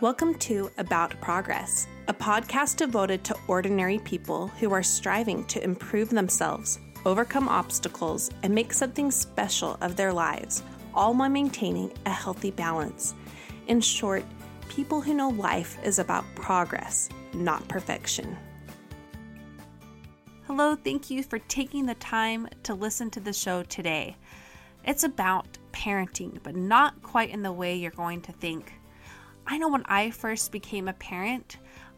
Welcome to About Progress, a podcast devoted to ordinary people who are striving to improve themselves, overcome obstacles, and make something special of their lives, all while maintaining a healthy balance. In short, people who know life is about progress, not perfection. Hello, thank you for taking the time to listen to the show today. It's about parenting, but not quite in the way you're going to think. I know when I first became a parent,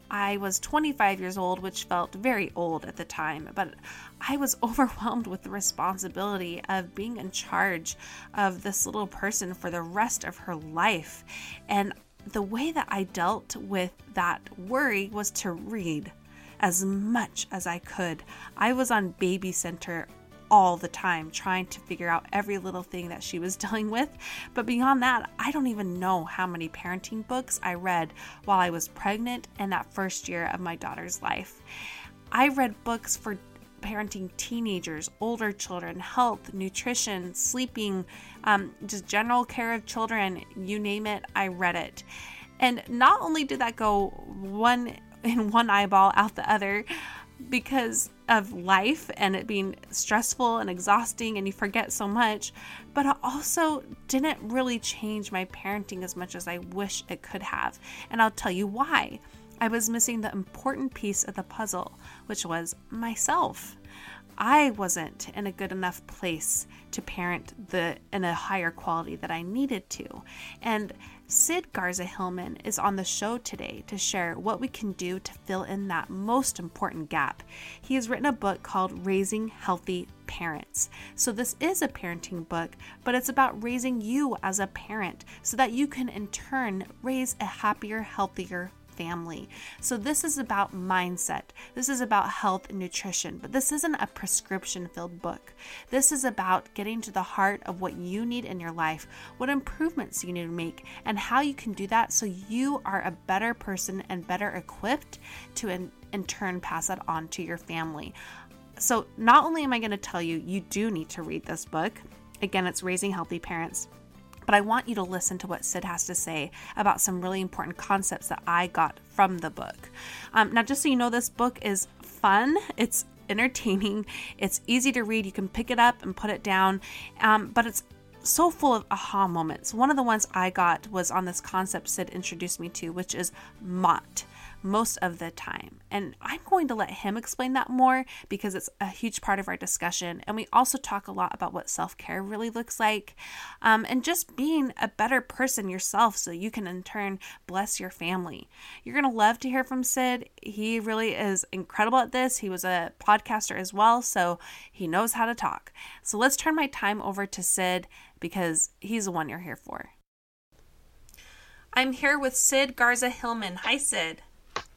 I was 25 years old, which felt very old at the time, but I was overwhelmed with the responsibility of being in charge of this little person for the rest of her life. And the way that I dealt with that worry was to read as much as I could. I was on baby center all the time trying to figure out every little thing that she was dealing with. But beyond that, I don't even know how many parenting books I read while I was pregnant and that first year of my daughter's life. I read books for parenting teenagers, older children, health, nutrition, sleeping, um, just general care of children, you name it, I read it. And not only did that go one in one eyeball out the other, because of life and it being stressful and exhausting and you forget so much, but it also didn't really change my parenting as much as I wish it could have. And I'll tell you why. I was missing the important piece of the puzzle, which was myself. I wasn't in a good enough place to parent the in a higher quality that I needed to. And Sid Garza Hillman is on the show today to share what we can do to fill in that most important gap. He has written a book called Raising Healthy Parents. So, this is a parenting book, but it's about raising you as a parent so that you can in turn raise a happier, healthier family. So, this is about mindset. This is about health and nutrition, but this isn't a prescription filled book. This is about getting to the heart of what you need in your life, what improvements you need to make, and how you can do that so you are a better person and better equipped to, in, in turn, pass that on to your family. So, not only am I going to tell you you do need to read this book, Again, it's Raising Healthy Parents. But I want you to listen to what Sid has to say about some really important concepts that I got from the book. Um, now, just so you know, this book is fun. It's entertaining. It's easy to read. You can pick it up and put it down. Um, but it's so full of aha moments. One of the ones I got was on this concept Sid introduced me to, which is MOT most of the time. And I'm going to let him explain that more because it's a huge part of our discussion. And we also talk a lot about what self care really looks like um, and just being a better person yourself so you can in turn bless your family. You're going to love to hear from Sid. He really is incredible at this. He was a podcaster as well, so he knows how to talk. So let's turn my time over to Sid because he's the one you're here for. I'm here with Sid Garza Hillman. Hi, Sid.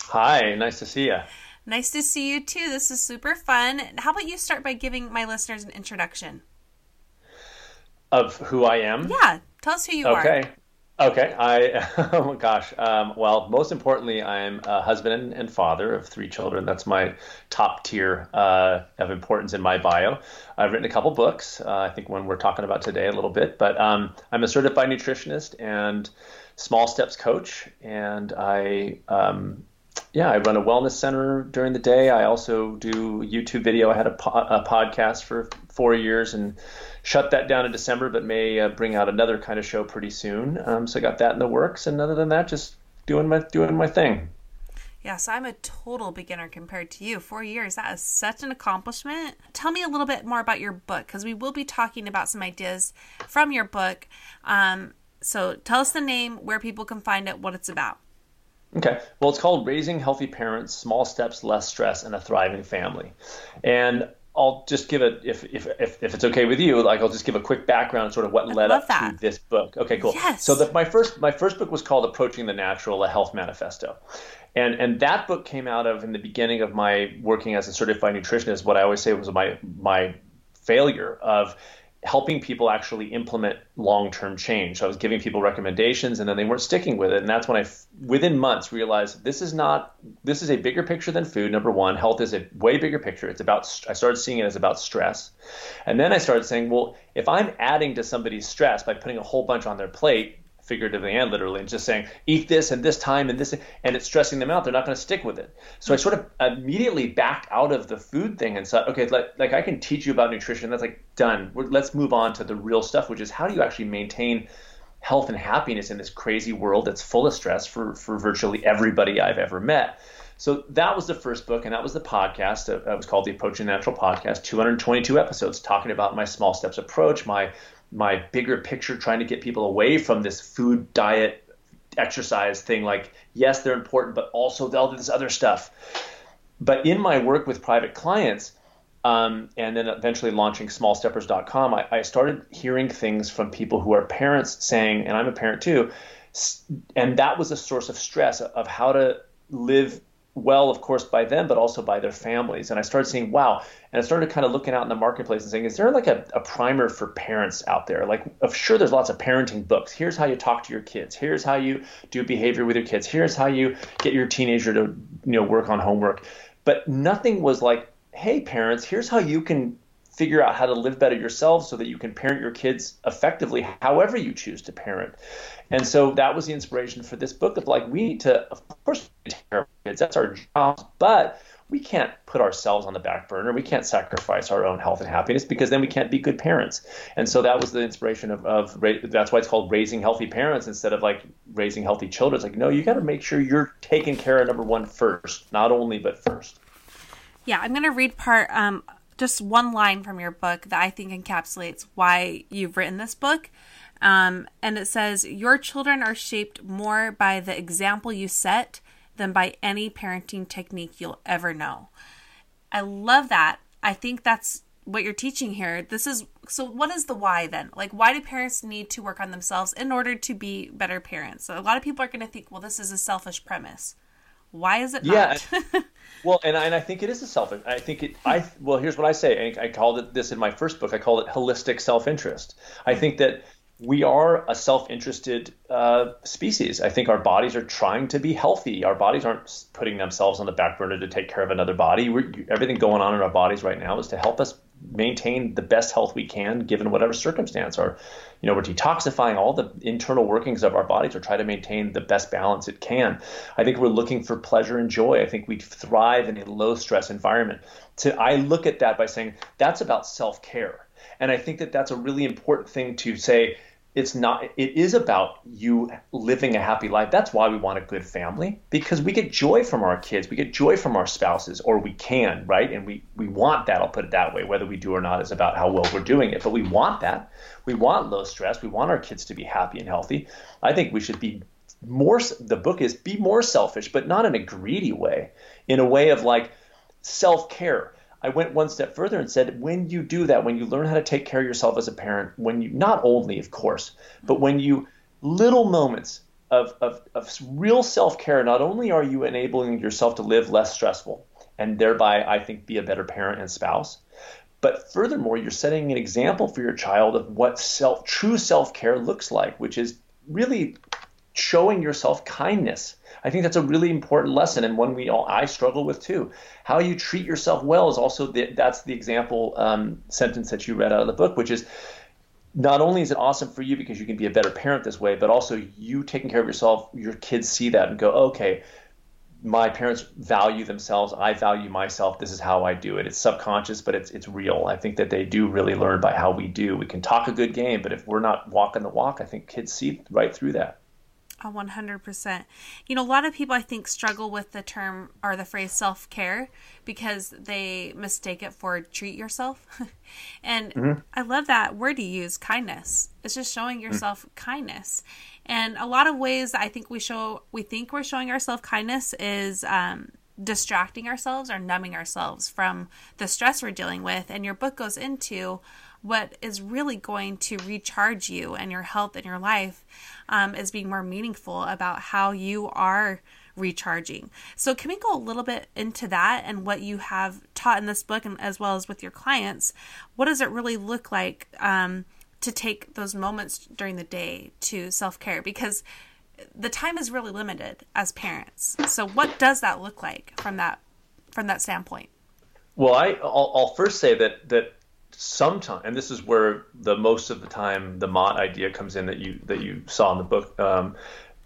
Hi, nice to see you. Nice to see you too. This is super fun. How about you start by giving my listeners an introduction? Of who I am? Yeah, tell us who you okay. are. Okay. Okay. I, oh my gosh. Um, well, most importantly, I'm a husband and father of three children. That's my top tier uh, of importance in my bio. I've written a couple books. Uh, I think one we're talking about today a little bit, but um, I'm a certified nutritionist and small steps coach. And I, um, yeah, I run a wellness center during the day. I also do YouTube video. I had a, po- a podcast for four years and shut that down in December, but may uh, bring out another kind of show pretty soon. Um, so I got that in the works. And other than that, just doing my doing my thing. Yes, I'm a total beginner compared to you. Four years, that is such an accomplishment. Tell me a little bit more about your book because we will be talking about some ideas from your book. Um, so tell us the name, where people can find it, what it's about. Okay. Well, it's called Raising Healthy Parents Small Steps, Less Stress, and a Thriving Family. And I'll just give it, if, if, if, if, it's okay with you, like I'll just give a quick background, sort of what I led up that. to this book. Okay, cool. Yes. So the, my first my first book was called Approaching the Natural: A Health Manifesto, and and that book came out of in the beginning of my working as a certified nutritionist. What I always say was my my failure of helping people actually implement long-term change. So I was giving people recommendations and then they weren't sticking with it. And that's when I, within months, realized this is not, this is a bigger picture than food. Number one, health is a way bigger picture. It's about, I started seeing it as about stress. And then I started saying, well, if I'm adding to somebody's stress by putting a whole bunch on their plate, figuratively and literally, and just saying eat this and this time and this, and it's stressing them out. They're not going to stick with it. So I sort of immediately backed out of the food thing and said, okay, like, like I can teach you about nutrition. That's like done. We're, let's move on to the real stuff, which is how do you actually maintain health and happiness in this crazy world that's full of stress for for virtually everybody I've ever met. So that was the first book, and that was the podcast. Uh, it was called the Approaching Natural Podcast. 222 episodes talking about my small steps approach, my my bigger picture, trying to get people away from this food, diet, exercise thing. Like, yes, they're important, but also do this other stuff. But in my work with private clients, um, and then eventually launching smallsteppers.com, I, I started hearing things from people who are parents saying, and I'm a parent too, and that was a source of stress of how to live well, of course, by them, but also by their families. And I started seeing, wow. And I started kind of looking out in the marketplace and saying, is there like a, a primer for parents out there? Like, of sure, there's lots of parenting books. Here's how you talk to your kids. Here's how you do behavior with your kids. Here's how you get your teenager to, you know, work on homework. But nothing was like, hey, parents, here's how you can figure out how to live better yourselves so that you can parent your kids effectively however you choose to parent. And so that was the inspiration for this book of like we need to of course take care of kids. That's our job, but we can't put ourselves on the back burner. We can't sacrifice our own health and happiness because then we can't be good parents. And so that was the inspiration of, of that's why it's called raising healthy parents instead of like raising healthy children. It's like, no, you got to make sure you're taking care of number one first, not only, but first. Yeah, I'm going to read part um, just one line from your book that I think encapsulates why you've written this book. Um, and it says, Your children are shaped more by the example you set than by any parenting technique you'll ever know. I love that. I think that's what you're teaching here. This is so what is the why then? Like why do parents need to work on themselves in order to be better parents? So a lot of people are going to think, well, this is a selfish premise. Why is it yeah. not? well, and I, and I think it is a selfish. I think it. I well, here's what I say. I, I called it this in my first book. I called it holistic self-interest. I hmm. think that we are a self-interested uh, species. I think our bodies are trying to be healthy. Our bodies aren't putting themselves on the back burner to take care of another body. We're, everything going on in our bodies right now is to help us maintain the best health we can given whatever circumstance. Or, you know, we're detoxifying all the internal workings of our bodies to try to maintain the best balance it can. I think we're looking for pleasure and joy. I think we thrive in a low stress environment. To I look at that by saying that's about self care, and I think that that's a really important thing to say it's not it is about you living a happy life. That's why we want a good family because we get joy from our kids we get joy from our spouses or we can right? And we we want that i'll put it that way. Whether we do or not is about how well we're doing it but we want that. We want low stress. We want our kids to be happy and healthy. I think we should be more the book is be more selfish but not in a greedy way in a way of like self-care I went one step further and said, when you do that, when you learn how to take care of yourself as a parent, when you, not only, of course, but when you, little moments of, of, of real self care, not only are you enabling yourself to live less stressful and thereby, I think, be a better parent and spouse, but furthermore, you're setting an example for your child of what self, true self care looks like, which is really showing yourself kindness I think that's a really important lesson and one we all I struggle with too. How you treat yourself well is also the, that's the example um, sentence that you read out of the book, which is not only is it awesome for you because you can be a better parent this way, but also you taking care of yourself, your kids see that and go, okay, my parents value themselves. I value myself. This is how I do it. It's subconscious, but it's it's real. I think that they do really learn by how we do. We can talk a good game, but if we're not walking the walk, I think kids see right through that. A 100%. You know, a lot of people I think struggle with the term or the phrase self care because they mistake it for treat yourself. and mm-hmm. I love that word you use, kindness. It's just showing mm. yourself mm-hmm. kindness. And a lot of ways I think we show, we think we're showing ourselves kindness is, um, distracting ourselves or numbing ourselves from the stress we're dealing with. And your book goes into what is really going to recharge you and your health and your life um, is being more meaningful about how you are recharging. So, can we go a little bit into that and what you have taught in this book and as well as with your clients? What does it really look like um, to take those moments during the day to self care? Because the time is really limited as parents. So, what does that look like from that from that standpoint? Well, I, I'll, I'll first say that that sometimes, and this is where the most of the time the Mott idea comes in that you that you saw in the book. Um,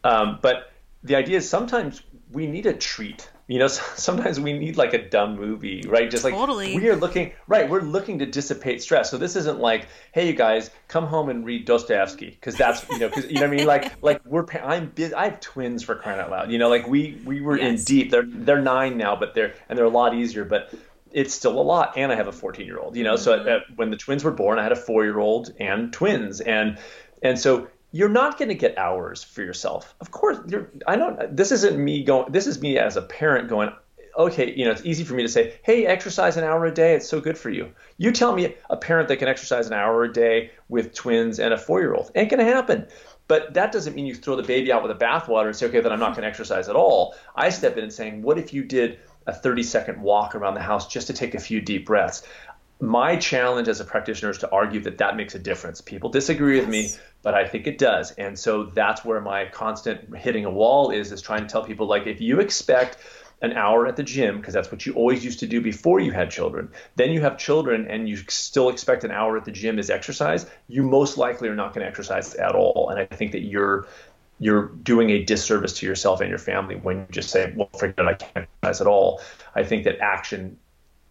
um, but the idea is sometimes we need a treat. You know, sometimes we need like a dumb movie, right? Just like totally. we are looking, right? We're looking to dissipate stress. So this isn't like, hey, you guys, come home and read Dostoevsky, because that's you know, because you know what I mean. Like, like we're I'm I have twins for crying out loud. You know, like we we were yes. in deep. They're they're nine now, but they're and they're a lot easier. But it's still a lot and i have a 14 year old you know mm-hmm. so at, at, when the twins were born i had a four year old and twins and and so you're not going to get hours for yourself of course you're i don't this isn't me going this is me as a parent going okay you know it's easy for me to say hey exercise an hour a day it's so good for you you tell me a parent that can exercise an hour a day with twins and a four year old ain't going to happen but that doesn't mean you throw the baby out with the bathwater and say, okay, then I'm not going to exercise at all. I step in and saying, what if you did a 30 second walk around the house just to take a few deep breaths. My challenge as a practitioner is to argue that that makes a difference. People disagree with me, but I think it does. And so that's where my constant hitting a wall is is trying to tell people like if you expect an hour at the gym because that's what you always used to do before you had children. Then you have children and you still expect an hour at the gym is exercise. You most likely are not going to exercise at all. And I think that you're you're doing a disservice to yourself and your family when you just say, well, forget it, I can't exercise at all. I think that action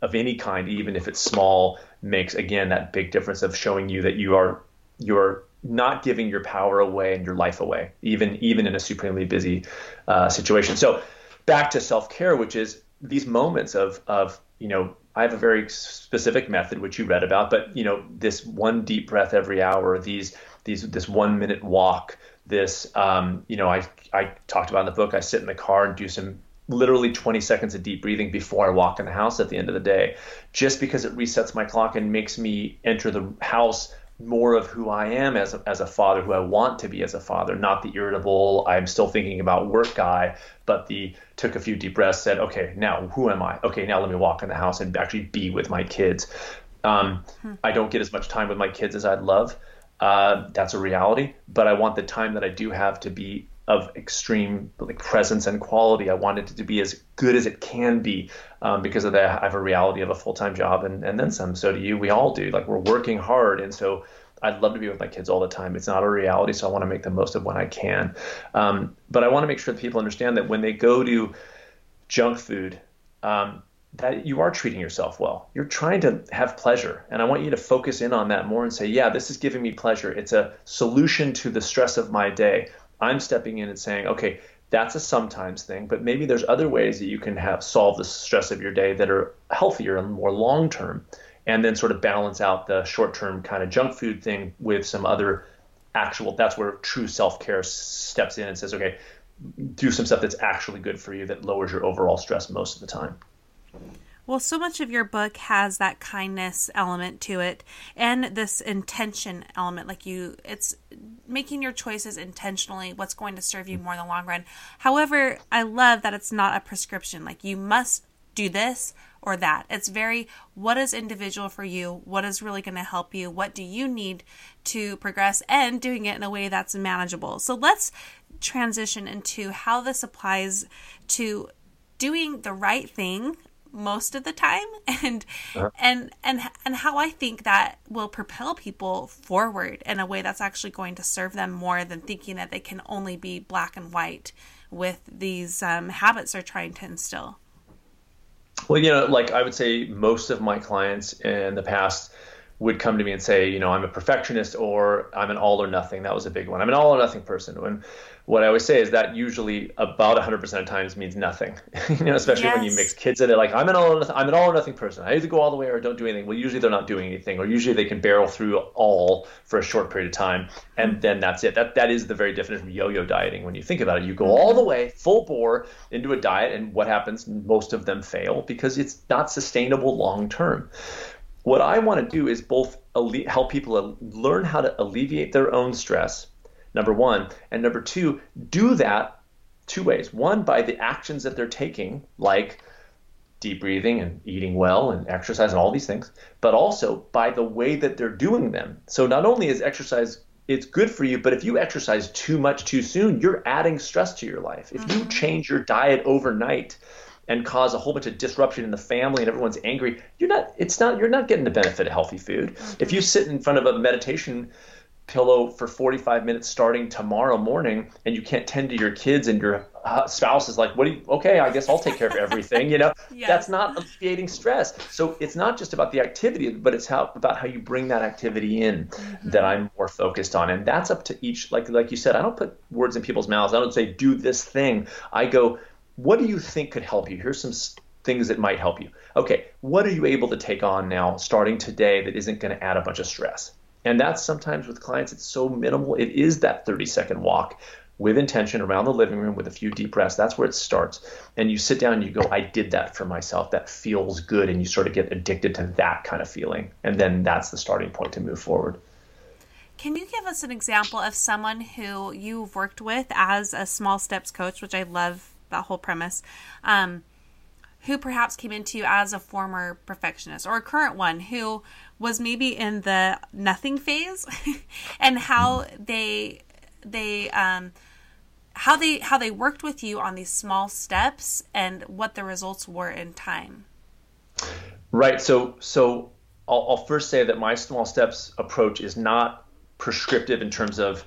of any kind, even if it's small, makes again that big difference of showing you that you are you're not giving your power away and your life away, even even in a supremely busy uh, situation. So back to self care, which is these moments of of you know I have a very specific method which you read about, but you know this one deep breath every hour, these these this one minute walk, this um, you know I I talked about in the book. I sit in the car and do some literally 20 seconds of deep breathing before I walk in the house at the end of the day, just because it resets my clock and makes me enter the house more of who I am as a, as a father, who I want to be as a father, not the irritable, I'm still thinking about work guy, but the took a few deep breaths, said, okay, now who am I? Okay, now let me walk in the house and actually be with my kids. Um, hmm. I don't get as much time with my kids as I'd love. Uh, that's a reality. But I want the time that I do have to be of extreme like presence and quality. I want it to be as good as it can be um, because of that. I have a reality of a full time job, and and then some. So do you. We all do. Like we're working hard, and so. I'd love to be with my kids all the time. It's not a reality, so I want to make the most of when I can. Um, but I want to make sure that people understand that when they go to junk food, um, that you are treating yourself well. You're trying to have pleasure. And I want you to focus in on that more and say, yeah, this is giving me pleasure. It's a solution to the stress of my day. I'm stepping in and saying, okay, that's a sometimes thing, but maybe there's other ways that you can have solve the stress of your day that are healthier and more long term. And then sort of balance out the short term kind of junk food thing with some other actual that's where true self-care steps in and says, okay, do some stuff that's actually good for you that lowers your overall stress most of the time. Well, so much of your book has that kindness element to it and this intention element. Like you, it's making your choices intentionally, what's going to serve you more in the long run. However, I love that it's not a prescription. Like you must do this or that. It's very what is individual for you, what is really going to help you, what do you need to progress, and doing it in a way that's manageable. So let's transition into how this applies to doing the right thing most of the time and uh-huh. and and and how I think that will propel people forward in a way that's actually going to serve them more than thinking that they can only be black and white with these um, habits they're trying to instill. Well, you know, like I would say most of my clients in the past would come to me and say, you know, I'm a perfectionist or I'm an all or nothing. That was a big one. I'm an all or nothing person. When what I always say is that usually about 100% of times means nothing. you know, especially yes. when you mix kids in it. Like I'm an all nothing, I'm an all or nothing person. I either go all the way or don't do anything. Well, usually they're not doing anything, or usually they can barrel through all for a short period of time, and mm-hmm. then that's it. That that is the very definition of yo-yo dieting. When you think about it, you go all the way full bore into a diet, and what happens? Most of them fail because it's not sustainable long term. What I want to do is both help people learn how to alleviate their own stress, number one, and number two, do that two ways. One, by the actions that they're taking, like deep breathing and eating well and exercise and all these things, but also by the way that they're doing them. So not only is exercise it's good for you, but if you exercise too much too soon, you're adding stress to your life. If you mm-hmm. change your diet overnight, and cause a whole bunch of disruption in the family and everyone's angry, you're not it's not you're not getting the benefit of healthy food. Mm-hmm. If you sit in front of a meditation pillow for 45 minutes starting tomorrow morning and you can't tend to your kids and your uh, spouse is like what do you okay i guess i'll take care of everything you know yes. that's not alleviating stress so it's not just about the activity but it's how about how you bring that activity in mm-hmm. that i'm more focused on and that's up to each like like you said i don't put words in people's mouths i don't say do this thing i go what do you think could help you? Here's some things that might help you. Okay, what are you able to take on now starting today that isn't going to add a bunch of stress? And that's sometimes with clients, it's so minimal. It is that 30 second walk with intention around the living room with a few deep breaths. That's where it starts. And you sit down and you go, I did that for myself. That feels good. And you sort of get addicted to that kind of feeling. And then that's the starting point to move forward. Can you give us an example of someone who you've worked with as a small steps coach, which I love that whole premise. Um, who perhaps came into you as a former perfectionist or a current one who was maybe in the nothing phase and how they they um how they how they worked with you on these small steps and what the results were in time. Right. So so I'll, I'll first say that my small steps approach is not prescriptive in terms of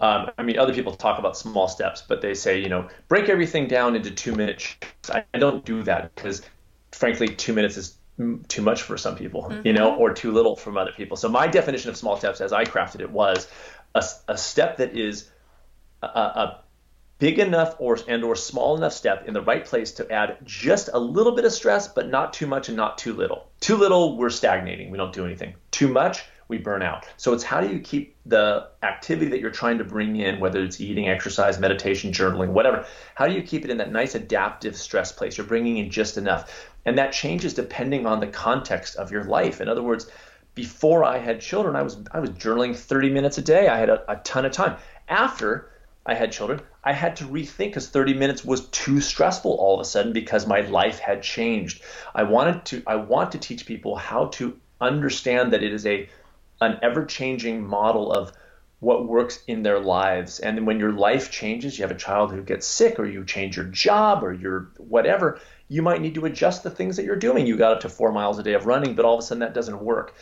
um, I mean, other people talk about small steps, but they say, you know, break everything down into two minutes. I, I don't do that because, frankly, two minutes is too much for some people, mm-hmm. you know, or too little from other people. So my definition of small steps, as I crafted it, was a, a step that is a, a big enough or and or small enough step in the right place to add just a little bit of stress, but not too much and not too little. Too little, we're stagnating. We don't do anything. Too much, we burn out. So it's how do you keep the activity that you're trying to bring in, whether it's eating, exercise, meditation, journaling, whatever, how do you keep it in that nice adaptive stress place? You're bringing in just enough. And that changes depending on the context of your life. In other words, before I had children, I was I was journaling 30 minutes a day. I had a, a ton of time. After I had children, I had to rethink because 30 minutes was too stressful all of a sudden because my life had changed. I wanted to I want to teach people how to understand that it is a an ever changing model of what works in their lives. And when your life changes, you have a child who gets sick, or you change your job, or your whatever, you might need to adjust the things that you're doing. You got up to four miles a day of running, but all of a sudden that doesn't work.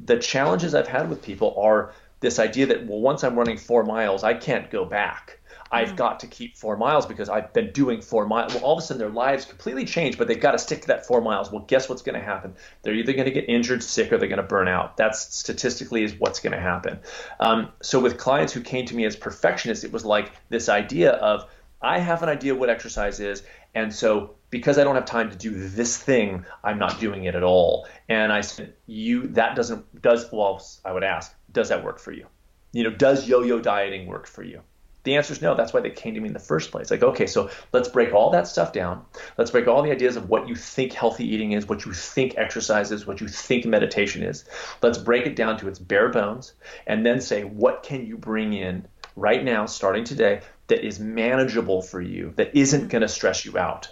The challenges I've had with people are this idea that, well, once I'm running four miles, I can't go back. I've mm. got to keep four miles because I've been doing four miles. Well, all of a sudden their lives completely change, but they've got to stick to that four miles. Well, guess what's going to happen? They're either going to get injured, sick, or they're going to burn out. That's statistically is what's going to happen. Um, so with clients who came to me as perfectionists, it was like this idea of I have an idea what exercise is, and so because I don't have time to do this thing, I'm not doing it at all. And I said, you that doesn't does well. I would ask, does that work for you? You know, does yo-yo dieting work for you? The answer is no. That's why they came to me in the first place. Like, okay, so let's break all that stuff down. Let's break all the ideas of what you think healthy eating is, what you think exercise is, what you think meditation is. Let's break it down to its bare bones and then say, what can you bring in right now, starting today, that is manageable for you, that isn't going to stress you out?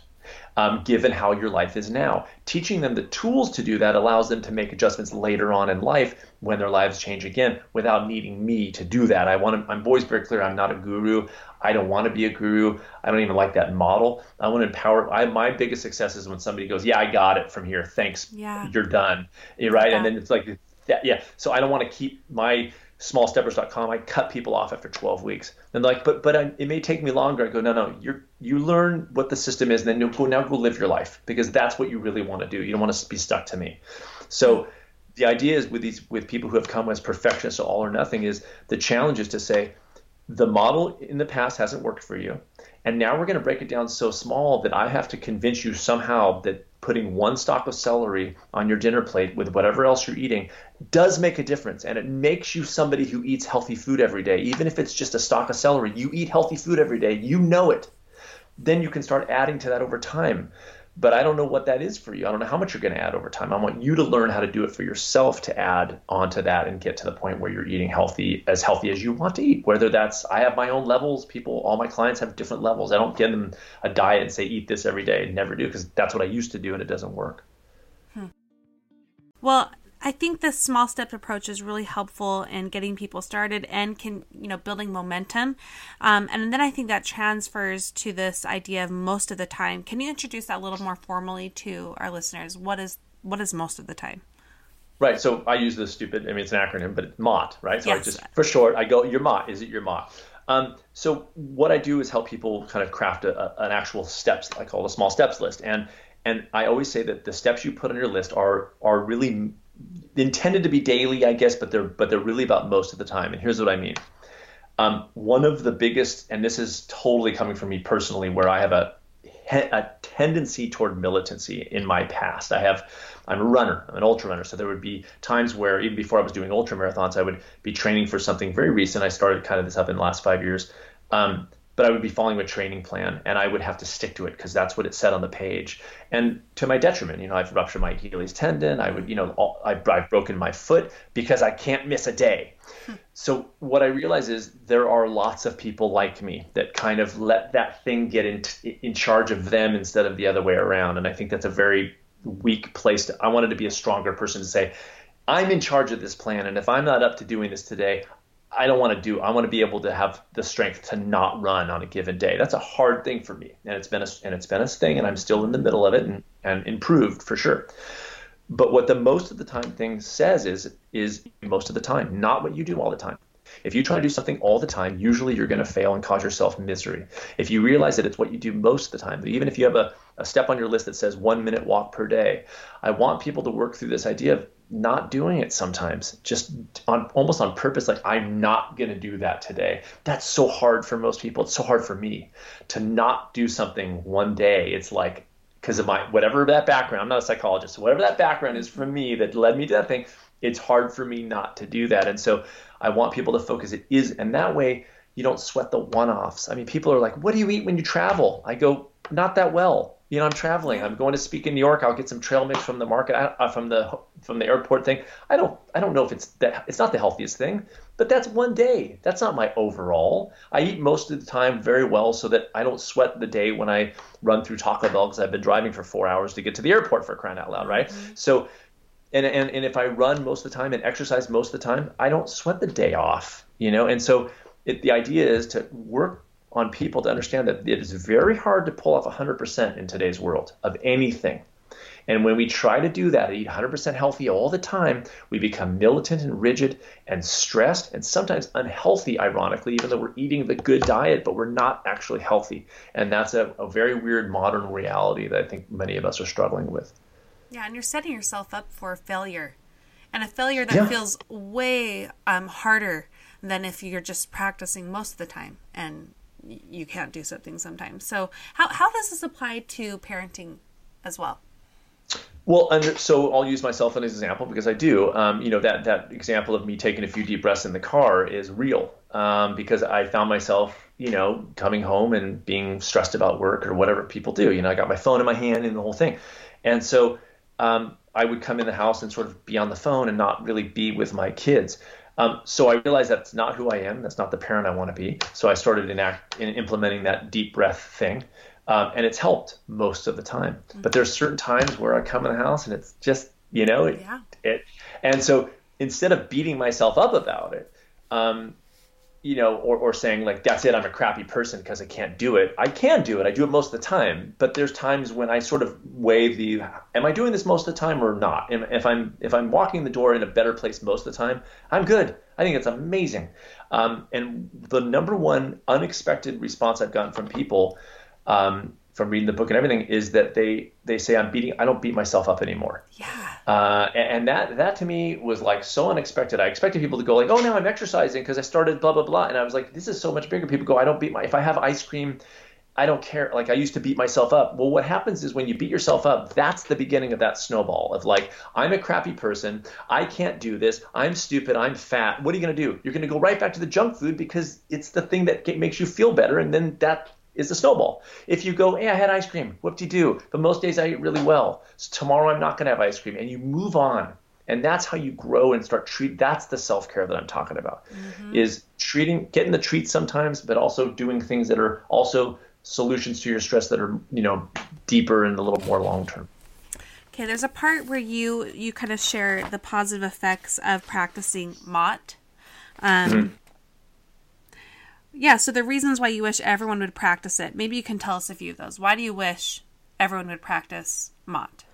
um, given how your life is now. Teaching them the tools to do that allows them to make adjustments later on in life when their lives change again without needing me to do that. I want to, I'm always very clear I'm not a guru. I don't want to be a guru. I don't even like that model. I want to empower. I, my biggest success is when somebody goes, Yeah, I got it from here. Thanks. Yeah. You're done. Right. Yeah. And then it's like, yeah. So I don't want to keep my smallsteppers.com, I cut people off after 12 weeks. And like, but but I, it may take me longer. I go, no, no, you you learn what the system is, and then you go now go live your life because that's what you really want to do. You don't want to be stuck to me. So the idea is with these with people who have come as perfectionists, all or nothing, is the challenge is to say the model in the past hasn't worked for you, and now we're going to break it down so small that I have to convince you somehow that putting one stalk of celery on your dinner plate with whatever else you're eating does make a difference. And it makes you somebody who eats healthy food every day. Even if it's just a stalk of celery you eat healthy food every day. You know it. Then you can start adding to that over time but I don't know what that is for you. I don't know how much you're going to add over time. I want you to learn how to do it for yourself to add onto that and get to the point where you're eating healthy, as healthy as you want to eat. Whether that's, I have my own levels. People, all my clients have different levels. I don't give them a diet and say, eat this every day. Never do, because that's what I used to do and it doesn't work. Hmm. Well, I think this small step approach is really helpful in getting people started and can, you know, building momentum. Um, and then I think that transfers to this idea of most of the time. Can you introduce that a little more formally to our listeners? What is what is most of the time? Right. So I use this stupid. I mean, it's an acronym, but it's MOT, right? So yes. I just for short, I go your MOT. Is it your MOT? Um, so what I do is help people kind of craft a, a, an actual steps, I call it a small steps list, and and I always say that the steps you put on your list are are really intended to be daily, I guess, but they're but they're really about most of the time. And here's what I mean. Um, one of the biggest, and this is totally coming from me personally, where I have a a tendency toward militancy in my past. I have, I'm a runner, I'm an ultra runner. So there would be times where even before I was doing ultra marathons, I would be training for something very recent. I started kind of this up in the last five years. Um, but I would be following a training plan and I would have to stick to it because that's what it said on the page. And to my detriment, you know, I've ruptured my Achilles tendon. I would, you know, all, I've, I've, broken my foot because I can't miss a day. Hmm. So what I realize is there are lots of people like me that kind of let that thing get in, in charge of them instead of the other way around. And I think that's a very weak place to, I wanted to be a stronger person to say, I'm in charge of this plan. And if I'm not up to doing this today, I don't want to do. I want to be able to have the strength to not run on a given day. That's a hard thing for me, and it's been a and it's been a thing, and I'm still in the middle of it, and, and improved for sure. But what the most of the time thing says is is most of the time, not what you do all the time. If you try to do something all the time, usually you're going to fail and cause yourself misery. If you realize that it's what you do most of the time, even if you have a, a step on your list that says one minute walk per day, I want people to work through this idea of not doing it sometimes just on almost on purpose like i'm not going to do that today. That's so hard for most people. It's so hard for me to not do something one day. It's like because of my whatever that background i'm not a psychologist so whatever that background is for me that led me to that thing it's hard for me not to do that. And so i want people to focus it is and that way you don't sweat the one-offs. I mean people are like what do you eat when you travel? I go not that well you know, I'm traveling. I'm going to speak in New York. I'll get some trail mix from the market, uh, from the from the airport thing. I don't I don't know if it's that it's not the healthiest thing, but that's one day. That's not my overall. I eat most of the time very well, so that I don't sweat the day when I run through Taco Bell because I've been driving for four hours to get to the airport for crying out loud, right? Mm-hmm. So and, and, and if I run most of the time and exercise most of the time, I don't sweat the day off, you know? And so it, the idea is to work on people to understand that it is very hard to pull off 100% in today's world of anything. And when we try to do that, eat 100% healthy all the time, we become militant and rigid and stressed and sometimes unhealthy, ironically, even though we're eating the good diet, but we're not actually healthy. And that's a, a very weird modern reality that I think many of us are struggling with. Yeah, and you're setting yourself up for failure. And a failure that yeah. feels way um, harder than if you're just practicing most of the time and you can't do something sometimes. So, how, how does this apply to parenting as well? Well, and so I'll use myself as an example because I do. Um, you know that that example of me taking a few deep breaths in the car is real um, because I found myself, you know, coming home and being stressed about work or whatever people do. You know, I got my phone in my hand and the whole thing, and so um, I would come in the house and sort of be on the phone and not really be with my kids. Um, so I realized that's not who I am. That's not the parent I want to be. So I started enact, in implementing that deep breath thing. Um, and it's helped most of the time. Mm-hmm. But there's certain times where I come in the house and it's just, you know, it, yeah. it and so instead of beating myself up about it, um, you know, or, or saying like, that's it, I'm a crappy person because I can't do it. I can do it. I do it most of the time. But there's times when I sort of weigh the, am I doing this most of the time or not? And If I'm if I'm walking the door in a better place most of the time, I'm good. I think it's amazing. Um, and the number one unexpected response I've gotten from people um, from reading the book and everything is that they they say I'm beating I don't beat myself up anymore. Yeah. Uh, and, and, that that to me was like so unexpected. I expected people to go like, oh, now I'm exercising because I started blah blah blah, and I was like, this is so much bigger. People go, I don't beat my if I have ice cream. I don't care. Like I used to beat myself up. Well, what happens is when you beat yourself up, that's the beginning of that snowball of like, I'm a crappy person. I can't do this. I'm stupid. I'm fat. What are you going to do? You're going to go right back to the junk food because it's the thing that makes you feel better. And then that is the snowball. If you go, hey, I had ice cream, whoop de doo, but most days I eat really well. So tomorrow I'm not going to have ice cream, and you move on. And that's how you grow and start treat. That's the self care that I'm talking about. Mm-hmm. Is treating, getting the treats sometimes, but also doing things that are also solutions to your stress that are you know deeper and a little more long term. Okay, there's a part where you you kind of share the positive effects of practicing Mott. Um, mm-hmm yeah, so the reasons why you wish everyone would practice it. Maybe you can tell us a few of those. Why do you wish everyone would practice Mott?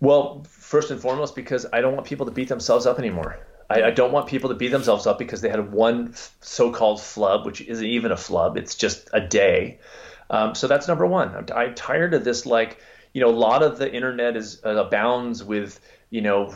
Well, first and foremost, because I don't want people to beat themselves up anymore. I, I don't want people to beat themselves up because they had one so-called flub, which isn't even a flub. It's just a day. Um, so that's number one. I'm, I'm tired of this. Like, you know, a lot of the internet is uh, abounds with you know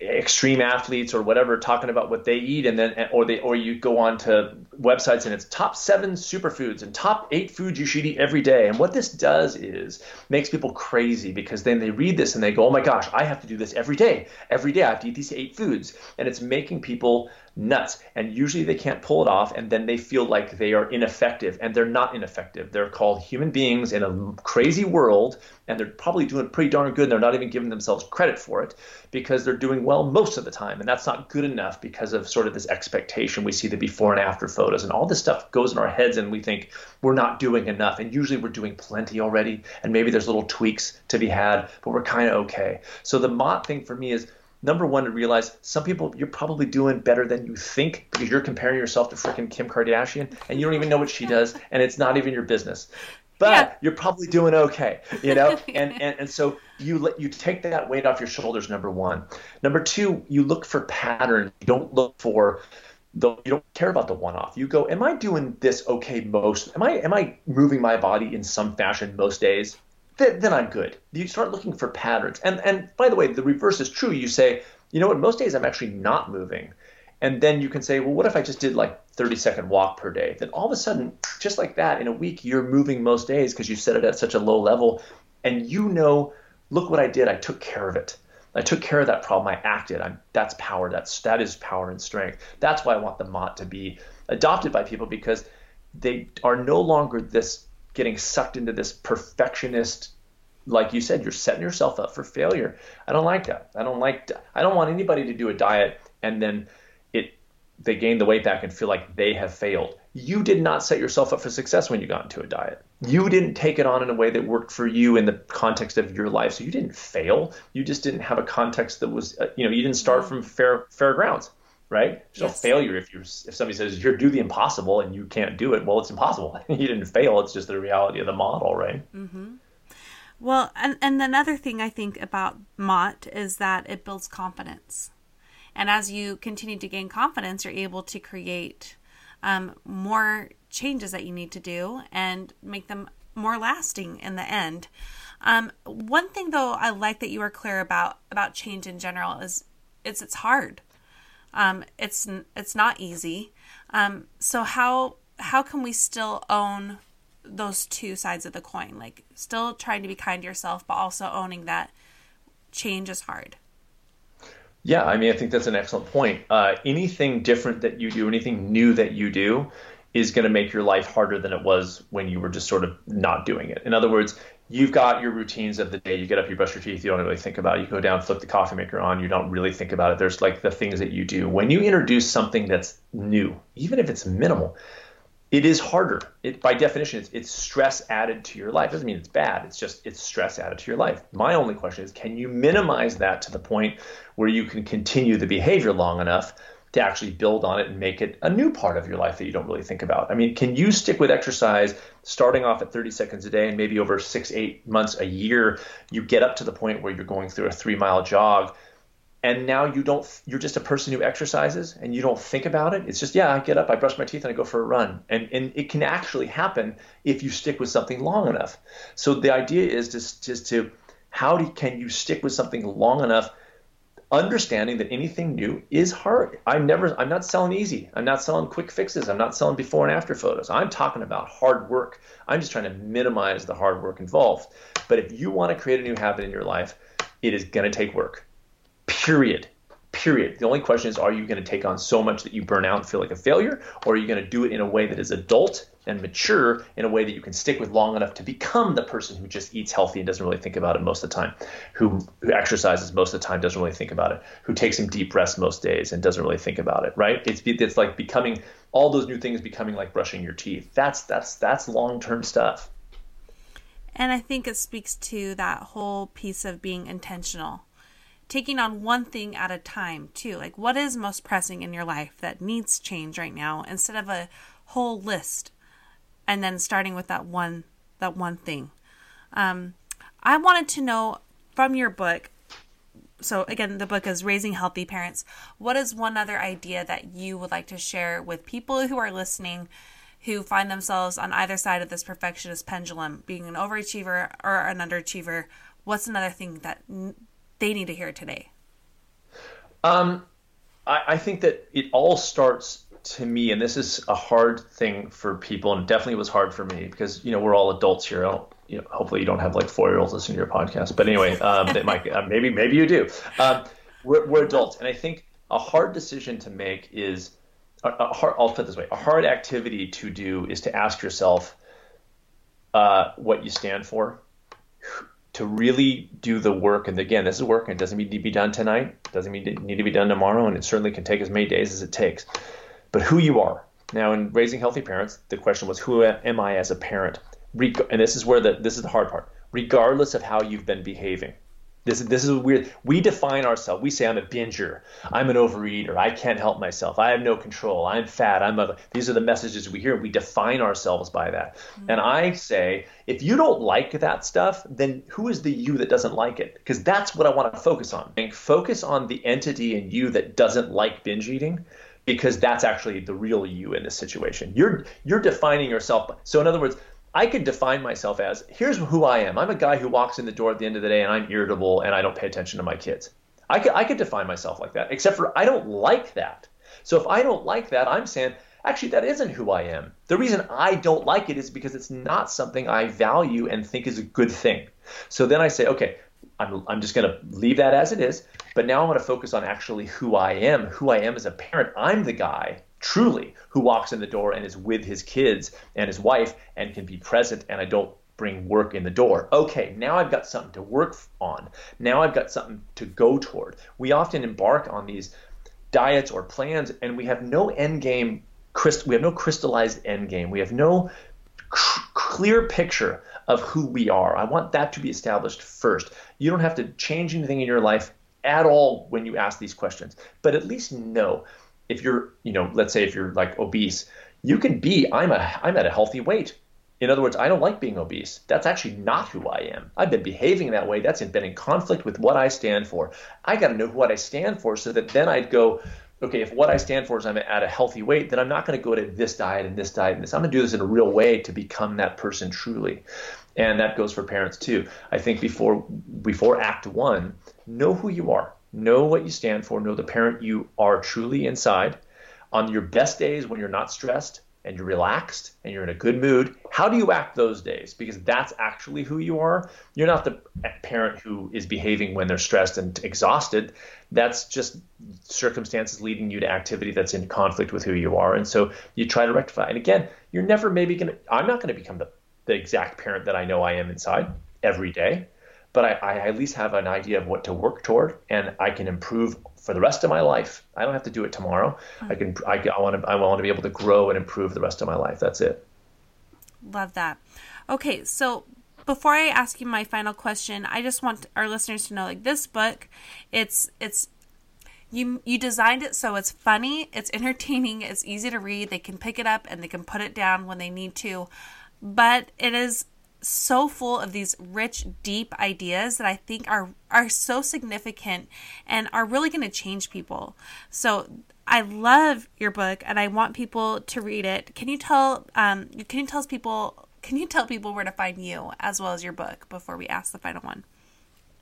extreme athletes or whatever talking about what they eat and then or they or you go on to websites and it's top seven superfoods and top eight foods you should eat every day. And what this does is makes people crazy because then they read this and they go oh my gosh i have to do this every day. Every day i have to eat these eight foods. And it's making people nuts and usually they can't pull it off and then they feel like they are ineffective and they're not ineffective they're called human beings in a crazy world and they're probably doing pretty darn good and they're not even giving themselves credit for it because they're doing well most of the time. And that's not good enough because of sort of this expectation. We see the before and after photos, and all this stuff goes in our heads, and we think we're not doing enough. And usually we're doing plenty already. And maybe there's little tweaks to be had, but we're kind of okay. So the Mott thing for me is number one to realize some people you're probably doing better than you think because you're comparing yourself to freaking Kim Kardashian and you don't even know what she does and it's not even your business but yeah. you're probably doing okay, you know? and, and and so you let you take that weight off your shoulders, number one. Number two, you look for patterns. You don't look for the you don't care about the one off. You go, Am I doing this okay most am I am I moving my body in some fashion most days? Then, then I'm good. You start looking for patterns. And and by the way, the reverse is true. You say, you know what, most days I'm actually not moving. And then you can say, well, what if I just did like 30 second walk per day? Then all of a sudden, just like that, in a week, you're moving most days because you set it at such a low level. And you know, look what I did. I took care of it. I took care of that problem. I acted. I'm, that's power. That's that is power and strength. That's why I want the Mott to be adopted by people because they are no longer this getting sucked into this perfectionist like you said you're setting yourself up for failure i don't like that i don't like i don't want anybody to do a diet and then it they gain the weight back and feel like they have failed. you did not set yourself up for success when you got into a diet. You didn't take it on in a way that worked for you in the context of your life. So you didn't fail. You just didn't have a context that was, uh, you know, you didn't start from fair fair grounds, right? There's yes. failure if you if somebody says you're do the impossible and you can't do it. Well, it's impossible. you didn't fail. It's just the reality of the model, right? Mm-hmm. Well, and and another thing I think about Mott is that it builds confidence. And as you continue to gain confidence, you're able to create um, more changes that you need to do and make them more lasting in the end. Um, one thing though I like that you are clear about about change in general is it's it's hard. Um, it's it's not easy. Um, so how how can we still own those two sides of the coin? Like still trying to be kind to yourself, but also owning that change is hard. Yeah, I mean, I think that's an excellent point. Uh, anything different that you do, anything new that you do, is going to make your life harder than it was when you were just sort of not doing it. In other words, you've got your routines of the day. You get up, you brush your teeth, you don't really think about it. You go down, flip the coffee maker on, you don't really think about it. There's like the things that you do. When you introduce something that's new, even if it's minimal, it is harder. It, by definition, it's, it's stress added to your life. It doesn't mean it's bad. It's just it's stress added to your life. My only question is, can you minimize that to the point where you can continue the behavior long enough to actually build on it and make it a new part of your life that you don't really think about? I mean, can you stick with exercise starting off at 30 seconds a day and maybe over six, eight months, a year, you get up to the point where you're going through a three mile jog and now you don't you're just a person who exercises and you don't think about it? It's just yeah i get up i brush my teeth and i go for a run. And and it can actually happen if you stick with something long enough. So the idea is just just to how do, can you stick with something long enough understanding that anything new is hard. I'm never i'm not selling easy. I'm not selling quick fixes. I'm not selling before and after photos. I'm talking about hard work. I'm just trying to minimize the hard work involved. But if you want to create a new habit in your life it is going to take work. Period. Period. The only question is are you going to take on so much that you burn out and feel like a failure, or are you going to do it in a way that is adult and mature in a way that you can stick with long enough to become the person who just eats healthy and doesn't really think about it most of the time, who, who exercises most of the time, doesn't really think about it, who takes some deep rest most days and doesn't really think about it, right? It's it's like becoming all those new things becoming like brushing your teeth. That's that's that's long-term stuff. And I think it speaks to that whole piece of being intentional taking on one thing at a time too. Like what is most pressing in your life that needs change right now instead of a whole list and then starting with that one that one thing? Um, i wanted to know from your book so again the book is raising healthy parents what is one other idea that you would like to share with people who are listening who find themselves on either side of this perfectionist pendulum being an overachiever or an underachiever? What's another thing that they need to hear today? Um, I, I think that it all starts to me, and this is a hard thing for people, and definitely was hard for me because you know we're all adults here. You know, hopefully you don't have like four year olds listening to your podcast, but anyway, um, they might, uh, maybe maybe you do. Um, we're, we're adults, and I think a hard decision to make is a, a hard. I'll put this way: a hard activity to do is to ask yourself uh, what you stand for, to really do the work. And again, this is work, and it doesn't need to be done tonight, it doesn't need to, be done tomorrow, and it certainly can take as many days as it takes. But who you are. Now, in raising healthy parents, the question was, who am I as a parent? And this is where the this is the hard part. Regardless of how you've been behaving, this, this is weird. We define ourselves. We say, I'm a binger. I'm an overeater. I can't help myself. I have no control. I'm fat. I'm a. These are the messages we hear. We define ourselves by that. Mm-hmm. And I say, if you don't like that stuff, then who is the you that doesn't like it? Because that's what I want to focus on. And focus on the entity in you that doesn't like binge eating because that's actually the real you in this situation. You're you're defining yourself. So in other words, I could define myself as here's who I am. I'm a guy who walks in the door at the end of the day and I'm irritable and I don't pay attention to my kids. I could, I could define myself like that, except for I don't like that. So if I don't like that, I'm saying, actually, that isn't who I am. The reason I don't like it is because it's not something I value and think is a good thing. So then I say, okay, I'm, I'm just going to leave that as it is. But now I'm going to focus on actually who I am, who I am as a parent. I'm the guy truly who walks in the door and is with his kids and his wife and can be present and I don't bring work in the door. Okay, now I've got something to work on. Now I've got something to go toward. We often embark on these diets or plans and we have no end game we have no crystallized end game. We have no clear picture of who we are. I want that to be established first. You don't have to change anything in your life at all when you ask these questions, but at least know if you're, you know, let's say if you're like obese, you can be I'm a I'm at a healthy weight. In other words, I don't like being obese. That's actually not who I am. I've been behaving that way. That's been in conflict with what I stand for. I got to know what I stand for so that then I'd go, okay, if what I stand for is I'm at a healthy weight, then I'm not going to go to this diet and this diet and this. I'm going to do this in a real way to become that person truly. And that goes for parents too. I think before before act 1, know who you are. Know what you stand for, know the parent you are truly inside. On your best days when you're not stressed, and you're relaxed and you're in a good mood, how do you act those days? Because that's actually who you are. You're not the parent who is behaving when they're stressed and exhausted. That's just circumstances leading you to activity that's in conflict with who you are. And so you try to rectify. And again, you're never maybe going to, I'm not going to become the, the exact parent that I know I am inside every day but I, I, at least have an idea of what to work toward and I can improve for the rest of my life. I don't have to do it tomorrow. Mm-hmm. I can. I, I want to. I want to be able to grow and improve the rest of my life. That's it. Love that. Okay, so before I ask you my final question, I just want our listeners to know, like this book, it's it's you you designed it so it's funny, it's entertaining, it's easy to read. They can pick it up and they can put it down when they need to, but it is so full of these rich, deep ideas that I think are are so significant and are really going to change people. So I love your book and I want people to read it. Can you tell um, can you tell people can you tell people where to find you as well as your book before we ask the final one?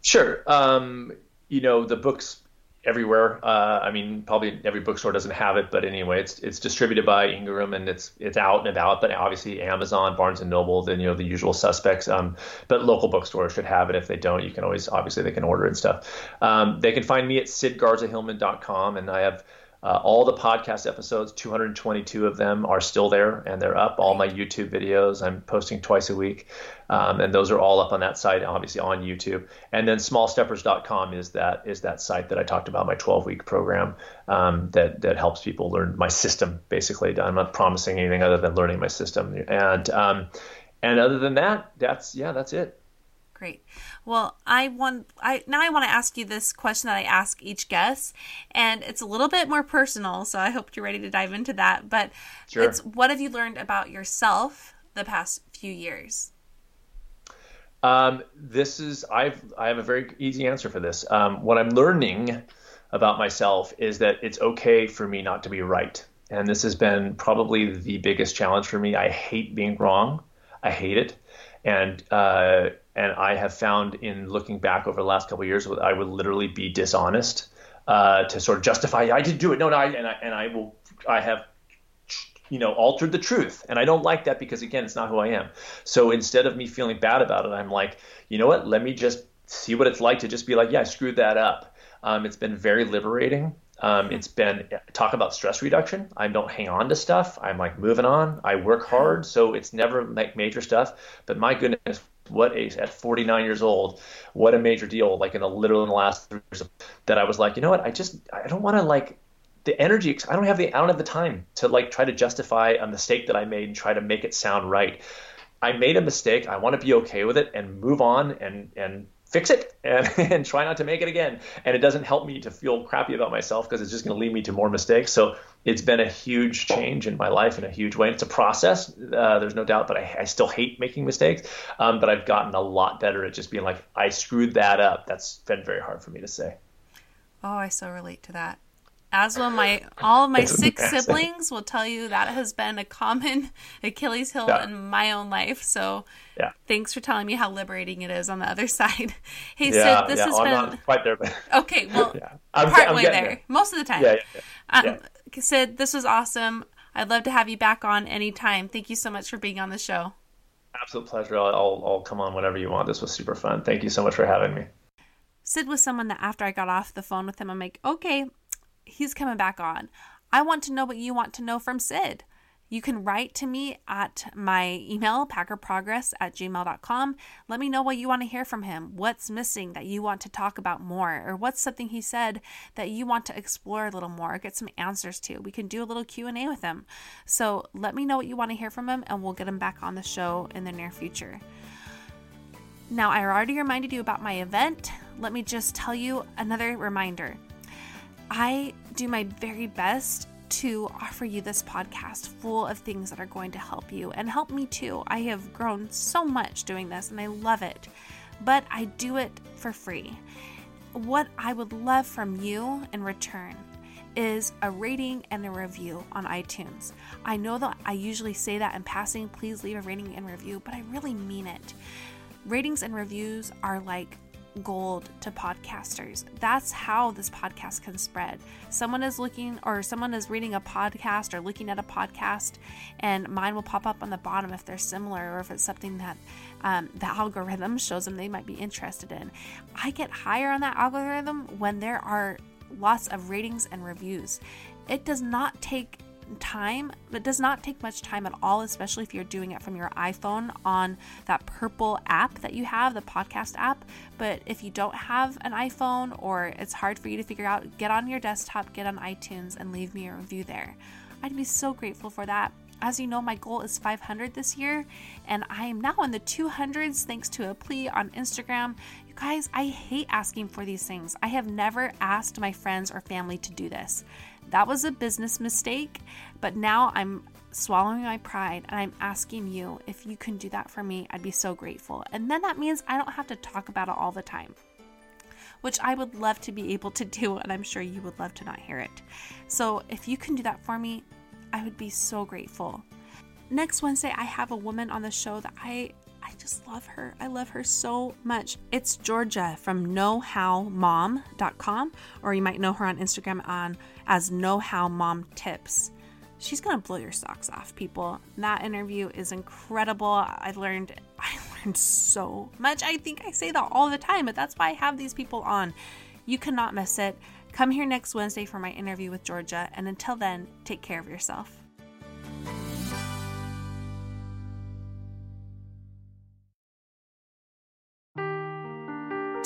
Sure. Um, you know the book's everywhere. Uh, I mean, probably every bookstore doesn't have it, but anyway, it's it's distributed by Ingram and it's it's out and about. But obviously, Amazon, Barnes and Noble, then you know the usual suspects. Um, but local bookstores should have it. If they don't, you can always obviously they can order and stuff. Um, they can find me at sidgarzahillman.com, and I have uh, all the podcast episodes, 222 of them, are still there and they're up. All my YouTube videos, I'm posting twice a week, um, and those are all up on that site, obviously on YouTube. And then smallsteppers.com is that is that site that I talked about, my 12 week program um, that that helps people learn my system. Basically, I'm not promising anything other than learning my system. And um, and other than that, that's yeah, that's it. Great. Well, I want I now I want to ask you this question that I ask each guest, and it's a little bit more personal. So I hope you're ready to dive into that. But sure. it's what have you learned about yourself the past few years? Um, this is I've I have a very easy answer for this. Um, what I'm learning about myself is that it's okay for me not to be right, and this has been probably the biggest challenge for me. I hate being wrong. I hate it, and uh, and I have found in looking back over the last couple of years, I would literally be dishonest uh, to sort of justify I didn't do it. No, no, I, and I and I will I have you know altered the truth, and I don't like that because again, it's not who I am. So instead of me feeling bad about it, I'm like, you know what? Let me just see what it's like to just be like, yeah, I screwed that up. Um, it's been very liberating. Um, it's been talk about stress reduction. I don't hang on to stuff. I'm like moving on. I work hard, so it's never like major stuff. But my goodness, what a at 49 years old what a major deal like in the literally in the last years that i was like you know what? I just i don't want to like the energy i don't have the i don't have the time to like try to justify a mistake that i made and try to make it sound right. I made a mistake. I want to be okay with it and move on and and fix it and, and try not to make it again. And it doesn't help me to feel crappy about myself because it's just going to lead me to more mistakes. So it's been a huge change in my life in a huge way. And it's a process, uh, there's no doubt, but I, I, still hate making mistakes. Um, but I've gotten a lot better at just being like, I screwed that up. That's been very hard for me to say. Oh, I so relate to that as well my all of my six siblings will tell you that has been a common Achilles heel yeah. in my own life. So yeah. thanks for telling me how liberating it is on the other side. Hey yeah, Sid, this has well, been I'm not quite there, but okay. Well, yeah. I'm, partway I'm there. there. most of the time. Yeah, yeah, um, Sid, this was awesome. I'd love to have you back on anytime. Thank you so much for being on the show. Absolute pleasure. I'll, I'll, I'll come on whenever you want. This was super fun. Thank you so much for having me. Sid was someone that after I got off the phone with him, I'm like, okay, he's coming back on. I want to know what you want to know from Sid. You can write to me at my email, packerprogress at gmail.com. Let me know what you want to hear from him. What's missing that you want to talk about more? Or what's something he said that you want to explore a little more, get some answers to? We can do a little Q&A with him. So let me know what you want to hear from him and we'll get him back on the show in the near future. Now, I already reminded you about my event. Let me just tell you another reminder. I do my very best to offer you this podcast full of things that are going to help you and help me too. I have grown so much doing this and I love it, but I do it for free. What I would love from you in return is a rating and a review on iTunes. I know that I usually say that in passing, please leave a rating and review, but I really mean it. Ratings and reviews are like gold to podcasters. That's how this podcast can spread. Someone is looking or someone is reading a podcast or looking at a podcast, and mine will pop up on the bottom if they're similar or if it's something that um, the algorithm shows them they might be interested in. I get higher on that algorithm when there are lots of ratings and reviews. It does not take time. It does not take much time at all, especially if you're doing it from your iPhone on that purple app that you have, the podcast app. But if you don't have an iPhone or it's hard for you to figure out, get on your desktop, get on iTunes, and leave me a review there. I'd be so grateful for that. As you know, my goal is 500 this year, and I am now in the 200s thanks to a plea on Instagram. You guys, I hate asking for these things. I have never asked my friends or family to do this. That was a business mistake, but now I'm swallowing my pride and I'm asking you if you can do that for me. I'd be so grateful. And then that means I don't have to talk about it all the time, which I would love to be able to do, and I'm sure you would love to not hear it. So if you can do that for me, I would be so grateful. Next Wednesday, I have a woman on the show that I I just love her. I love her so much. It's Georgia from knowhowmom.com, or you might know her on Instagram on as knowhowmomtips. She's gonna blow your socks off, people. That interview is incredible. I learned I learned so much. I think I say that all the time, but that's why I have these people on. You cannot miss it. Come here next Wednesday for my interview with Georgia, and until then, take care of yourself.